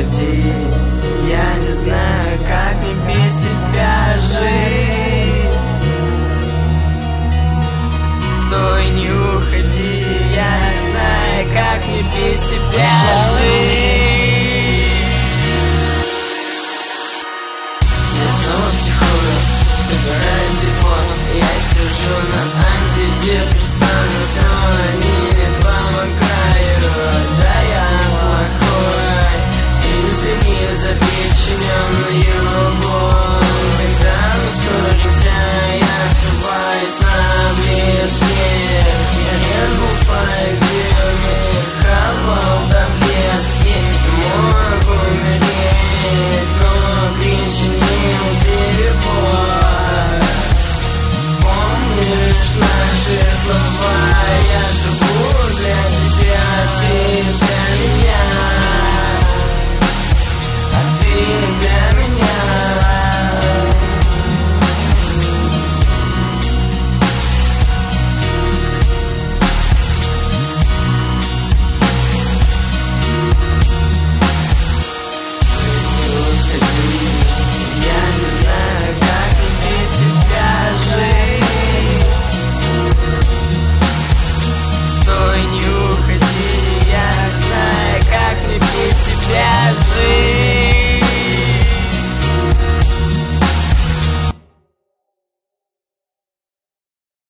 уходи Я не знаю, как мне без тебя жить. Стой, не уходи Я не знаю, как мне без тебя жить